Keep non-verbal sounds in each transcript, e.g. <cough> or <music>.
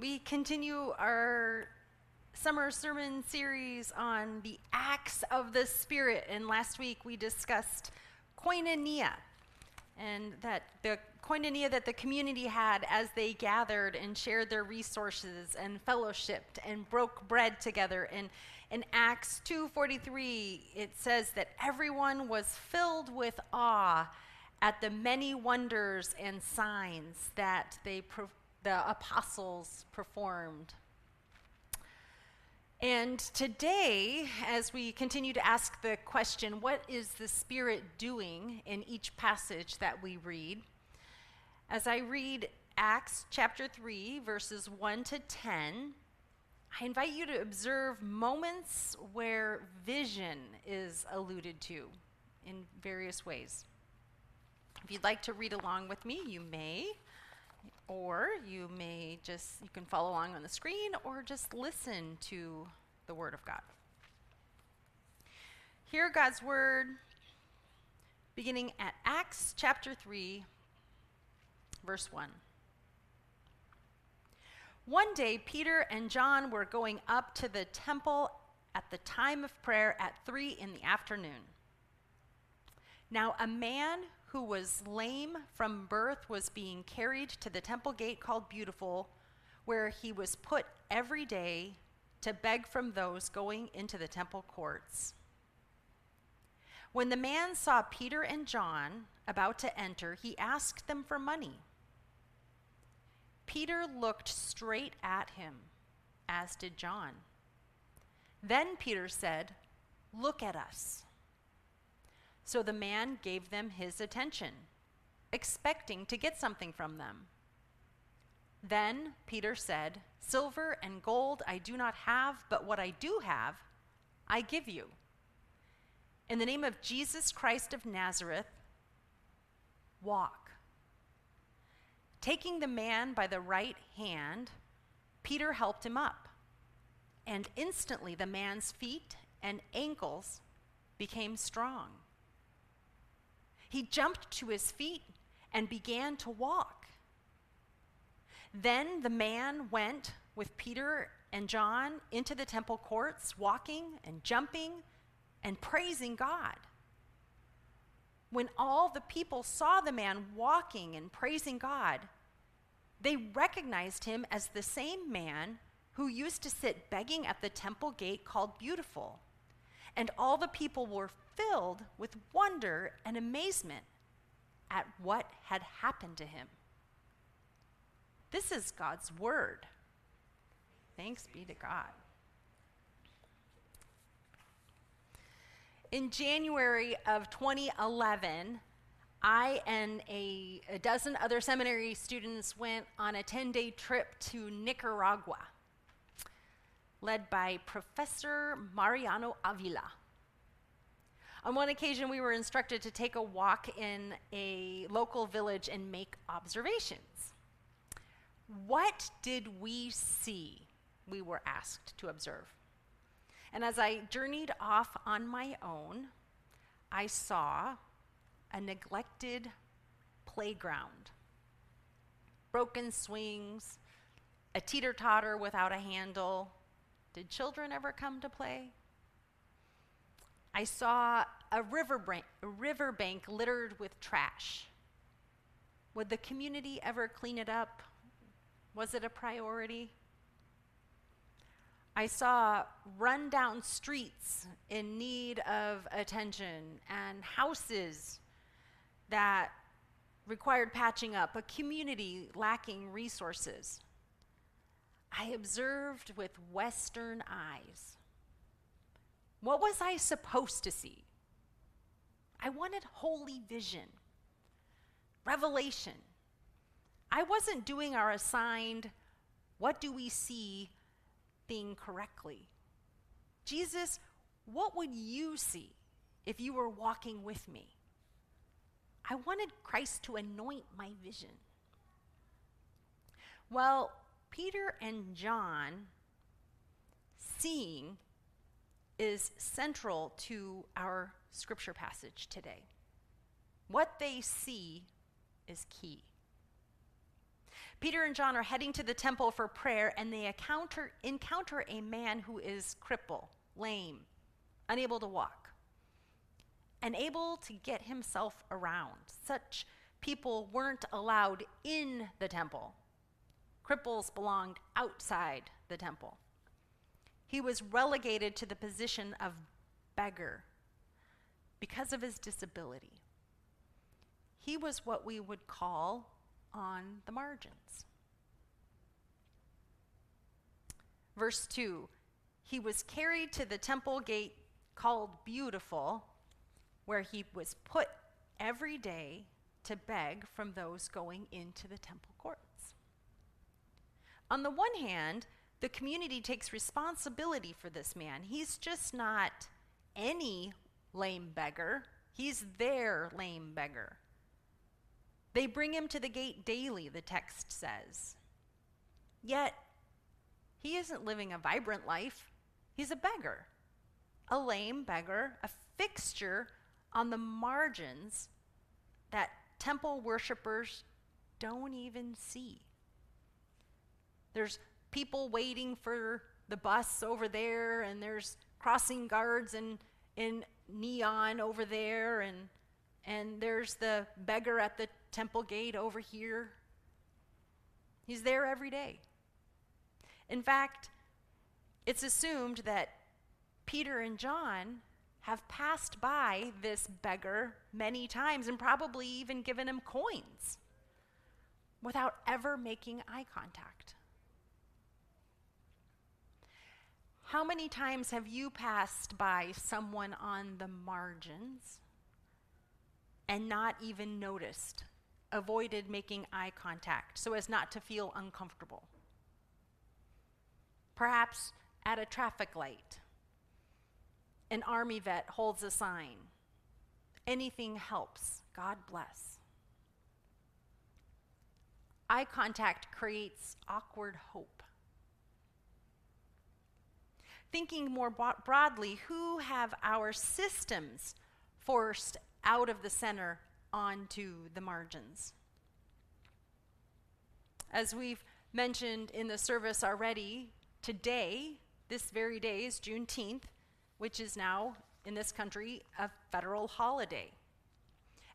We continue our summer sermon series on the acts of the Spirit. And last week we discussed koinonia and that the koinonia that the community had as they gathered and shared their resources and fellowshipped and broke bread together. And in Acts 2:43 it says that everyone was filled with awe at the many wonders and signs that they pro- the apostles performed. And today, as we continue to ask the question, what is the Spirit doing in each passage that we read? As I read Acts chapter 3, verses 1 to 10, I invite you to observe moments where vision is alluded to in various ways. If you'd like to read along with me, you may. Or you may just, you can follow along on the screen or just listen to the Word of God. Hear God's Word beginning at Acts chapter 3, verse 1. One day, Peter and John were going up to the temple at the time of prayer at 3 in the afternoon. Now, a man who was lame from birth was being carried to the temple gate called Beautiful, where he was put every day to beg from those going into the temple courts. When the man saw Peter and John about to enter, he asked them for money. Peter looked straight at him, as did John. Then Peter said, Look at us. So the man gave them his attention, expecting to get something from them. Then Peter said, Silver and gold I do not have, but what I do have, I give you. In the name of Jesus Christ of Nazareth, walk. Taking the man by the right hand, Peter helped him up. And instantly the man's feet and ankles became strong. He jumped to his feet and began to walk. Then the man went with Peter and John into the temple courts, walking and jumping and praising God. When all the people saw the man walking and praising God, they recognized him as the same man who used to sit begging at the temple gate called Beautiful. And all the people were filled with wonder and amazement at what had happened to him. This is God's word. Thanks be to God. In January of 2011, I and a, a dozen other seminary students went on a 10 day trip to Nicaragua, led by Professor Mariano Avila. On one occasion, we were instructed to take a walk in a local village and make observations. What did we see? We were asked to observe. And as I journeyed off on my own, I saw a neglected playground, broken swings, a teeter totter without a handle. Did children ever come to play? I saw a riverbank, a littered with trash. Would the community ever clean it up? Was it a priority? I saw rundown streets in need of attention and houses that required patching up, a community lacking resources. I observed with Western eyes what was I supposed to see? I wanted holy vision, revelation. I wasn't doing our assigned, what do we see thing correctly. Jesus, what would you see if you were walking with me? I wanted Christ to anoint my vision. Well, Peter and John seeing is central to our scripture passage today. What they see is key. Peter and John are heading to the temple for prayer, and they encounter, encounter a man who is crippled, lame, unable to walk, unable to get himself around. Such people weren't allowed in the temple. Cripples belonged outside the temple. He was relegated to the position of beggar because of his disability. He was what we would call on the margins. Verse 2 He was carried to the temple gate called Beautiful, where he was put every day to beg from those going into the temple courts. On the one hand, the community takes responsibility for this man. He's just not any lame beggar, he's their lame beggar. They bring him to the gate daily, the text says. Yet, he isn't living a vibrant life. He's a beggar, a lame beggar, a fixture on the margins that temple worshippers don't even see. There's people waiting for the bus over there, and there's crossing guards in, in neon over there, and, and there's the beggar at the temple gate over here. He's there every day. In fact, it's assumed that Peter and John have passed by this beggar many times and probably even given him coins without ever making eye contact. How many times have you passed by someone on the margins and not even noticed, avoided making eye contact so as not to feel uncomfortable? Perhaps at a traffic light, an army vet holds a sign. Anything helps. God bless. Eye contact creates awkward hope. Thinking more broadly, who have our systems forced out of the center onto the margins? As we've mentioned in the service already, today, this very day is Juneteenth, which is now in this country a federal holiday.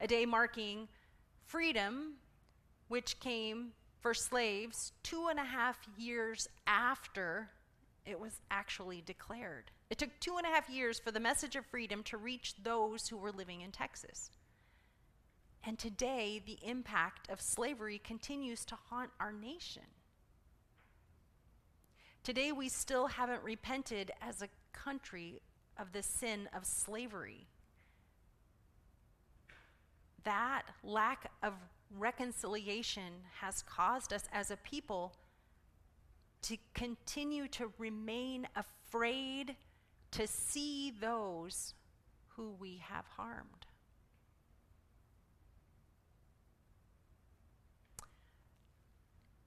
A day marking freedom, which came for slaves two and a half years after it was actually declared. It took two and a half years for the message of freedom to reach those who were living in Texas. And today, the impact of slavery continues to haunt our nation. Today, we still haven't repented as a country of the sin of slavery. That lack of reconciliation has caused us as a people to continue to remain afraid to see those who we have harmed.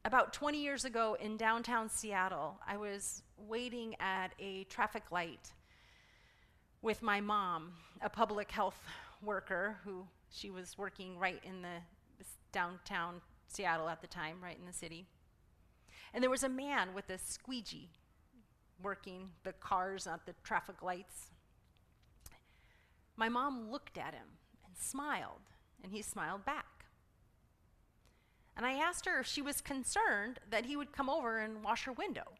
About 20 years ago in downtown Seattle, I was waiting at a traffic light with my mom, a public health worker who she was working right in the downtown Seattle at the time, right in the city. And there was a man with a squeegee working the cars at the traffic lights. My mom looked at him and smiled, and he smiled back. And I asked her if she was concerned that he would come over and wash her window.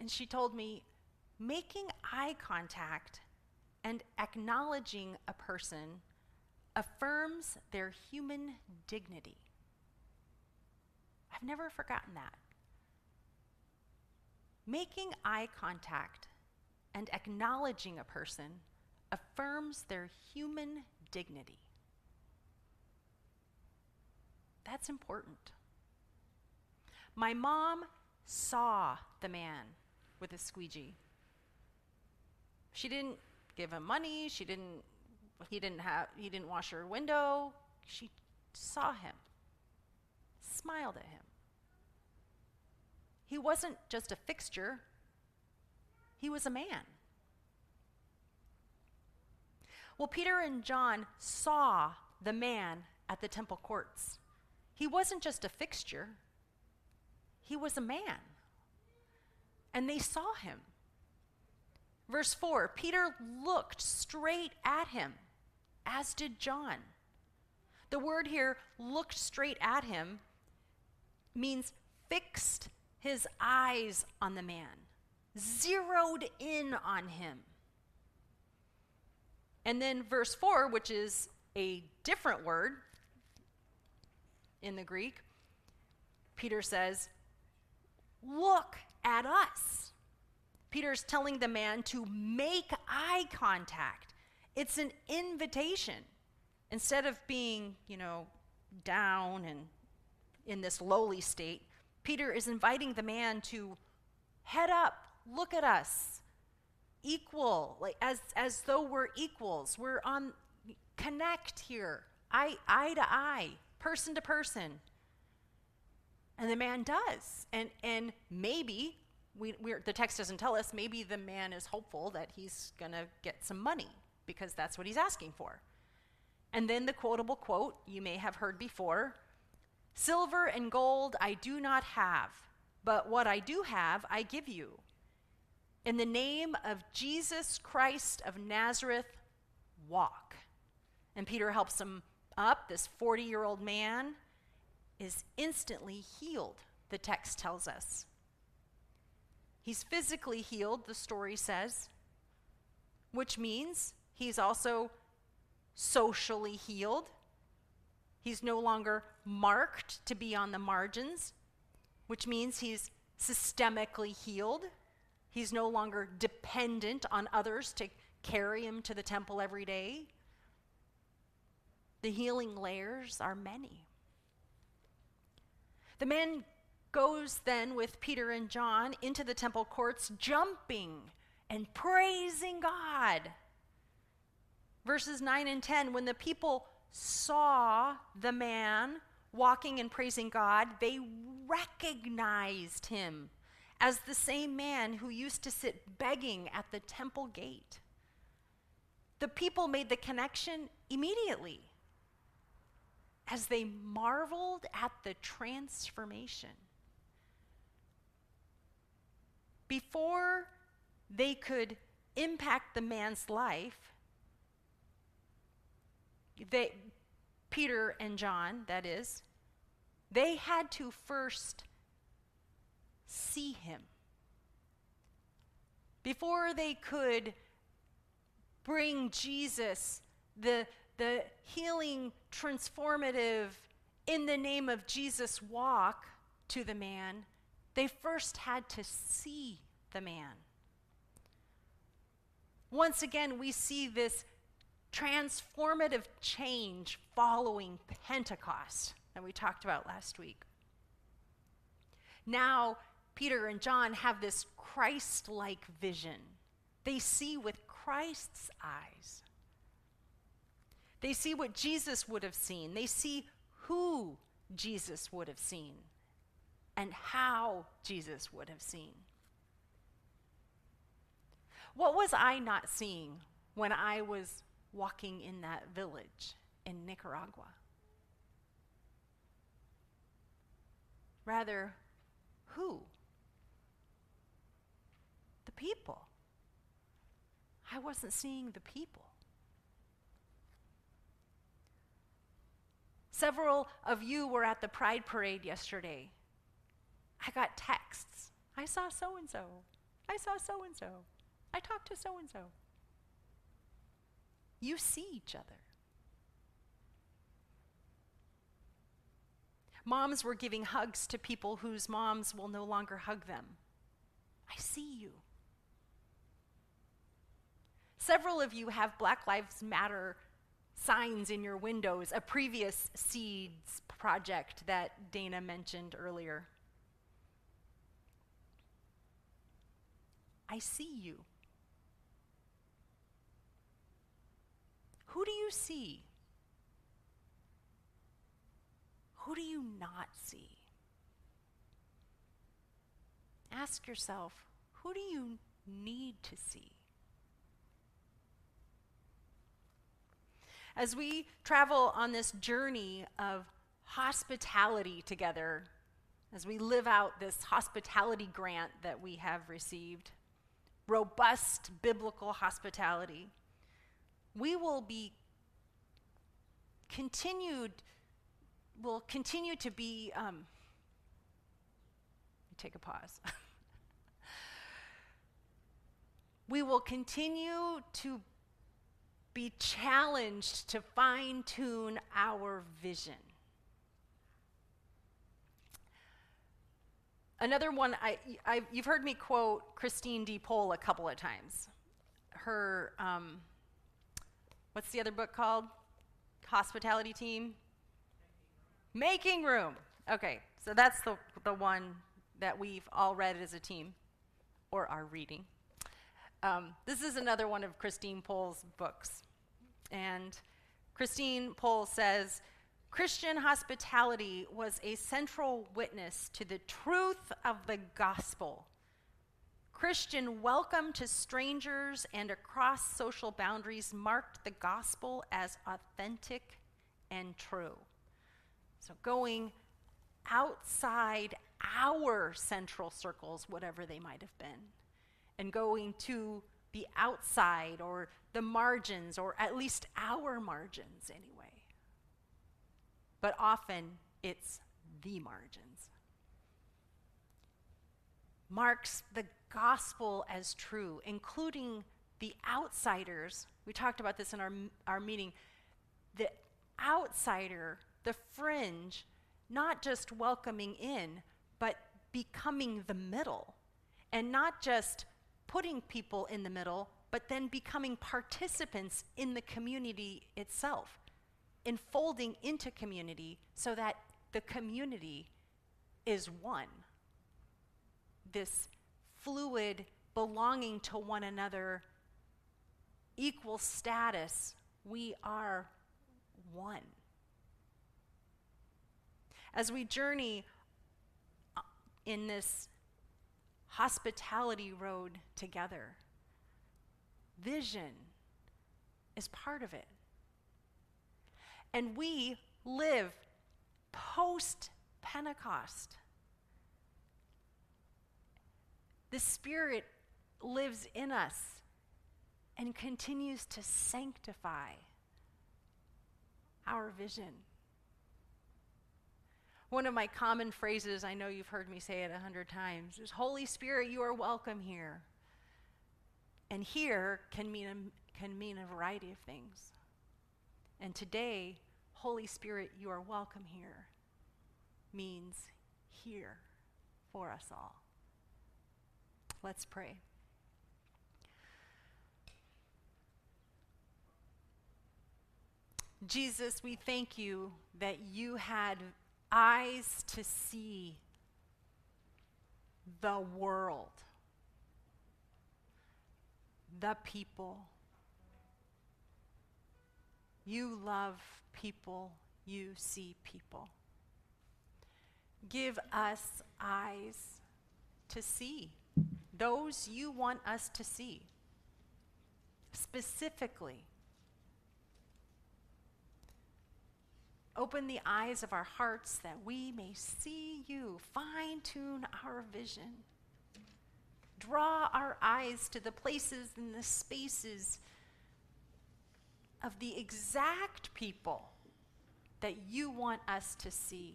And she told me making eye contact and acknowledging a person affirms their human dignity. I've never forgotten that. Making eye contact and acknowledging a person affirms their human dignity. That's important. My mom saw the man with a squeegee. She didn't give him money, she didn't he didn't have he didn't wash her window. She saw him. Smiled at him. He wasn't just a fixture, he was a man. Well, Peter and John saw the man at the temple courts. he wasn't just a fixture, he was a man. And they saw him. Verse 4 Peter looked straight at him, as did John. The word here, looked straight at him, means fixed his eyes on the man, zeroed in on him. And then verse 4, which is a different word in the Greek, Peter says, Look at us. Peter's telling the man to make eye contact. It's an invitation. Instead of being, you know, down and in this lowly state, Peter is inviting the man to head up, look at us, equal, like as as though we're equals. We're on connect here, eye eye to eye, person to person. And the man does, and and maybe we the text doesn't tell us. Maybe the man is hopeful that he's gonna get some money because that's what he's asking for. And then the quotable quote you may have heard before Silver and gold I do not have, but what I do have I give you. In the name of Jesus Christ of Nazareth, walk. And Peter helps him up. This 40 year old man is instantly healed, the text tells us. He's physically healed, the story says, which means he's also socially healed. He's no longer marked to be on the margins, which means he's systemically healed. He's no longer dependent on others to carry him to the temple every day. The healing layers are many. The man goes then with Peter and John into the temple courts, jumping and praising God. Verses 9 and 10 when the people saw the man walking and praising God, they recognized him as the same man who used to sit begging at the temple gate. The people made the connection immediately as they marveled at the transformation. Before they could impact the man's life, they, Peter and John, that is, they had to first see him. Before they could bring Jesus, the, the healing, transformative, in the name of Jesus walk to the man, they first had to see the man. Once again, we see this transformative change following Pentecost that we talked about last week. Now, Peter and John have this Christ like vision. They see with Christ's eyes. They see what Jesus would have seen. They see who Jesus would have seen and how Jesus would have seen. What was I not seeing when I was walking in that village in Nicaragua. Rather, who? The people. I wasn't seeing the people. Several of you were at the Pride Parade yesterday. I got texts. I saw so and so. I saw so and so. I talked to so and so. You see each other. Moms were giving hugs to people whose moms will no longer hug them. I see you. Several of you have Black Lives Matter signs in your windows, a previous seeds project that Dana mentioned earlier. I see you. Who do you see? Who do you not see? Ask yourself who do you need to see? As we travel on this journey of hospitality together as we live out this hospitality grant that we have received, robust biblical hospitality, we will be continued, will continue to be, um, take a pause. <laughs> we will continue to be challenged to fine tune our vision. Another one, I, I, you've heard me quote Christine D. A couple of times. Her, um, what's the other book called? Hospitality Team? Making Room. Okay, so that's the, the one that we've all read as a team or are reading. Um, this is another one of Christine Pohl's books. And Christine Pohl says, Christian hospitality was a central witness to the truth of the gospel. Christian welcome to strangers and across social boundaries marked the gospel as authentic and true. So, going outside our central circles, whatever they might have been, and going to the outside or the margins, or at least our margins anyway but often it's the margins. Marks the gospel as true, including the outsiders. We talked about this in our, our meeting. The outsider, the fringe, not just welcoming in, but becoming the middle. And not just putting people in the middle, but then becoming participants in the community itself enfolding into community so that the community is one. This fluid belonging to one another, equal status, we are one. As we journey uh, in this hospitality road together, vision is part of it. And we live post Pentecost. The Spirit lives in us and continues to sanctify our vision. One of my common phrases, I know you've heard me say it a hundred times, is Holy Spirit, you are welcome here. And here can mean a, can mean a variety of things. And today, Holy Spirit, you are welcome here means here for us all. Let's pray. Jesus, we thank you that you had eyes to see the world, the people, you love people, you see people. Give us eyes to see those you want us to see. Specifically, open the eyes of our hearts that we may see you, fine tune our vision. Draw our eyes to the places and the spaces of the exact people that you want us to see.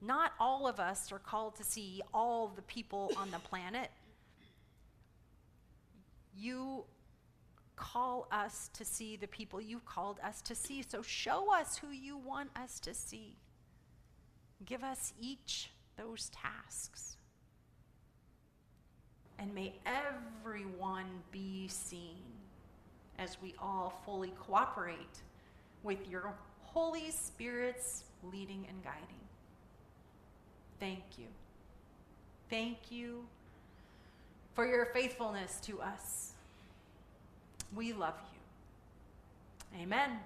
Not all of us are called to see all the people on the planet. You call us to see the people you've called us to see. So show us who you want us to see. Give us each those tasks. And may everyone be seen as we all fully cooperate with your Holy Spirit's leading and guiding. Thank you. Thank you for your faithfulness to us. We love you. Amen.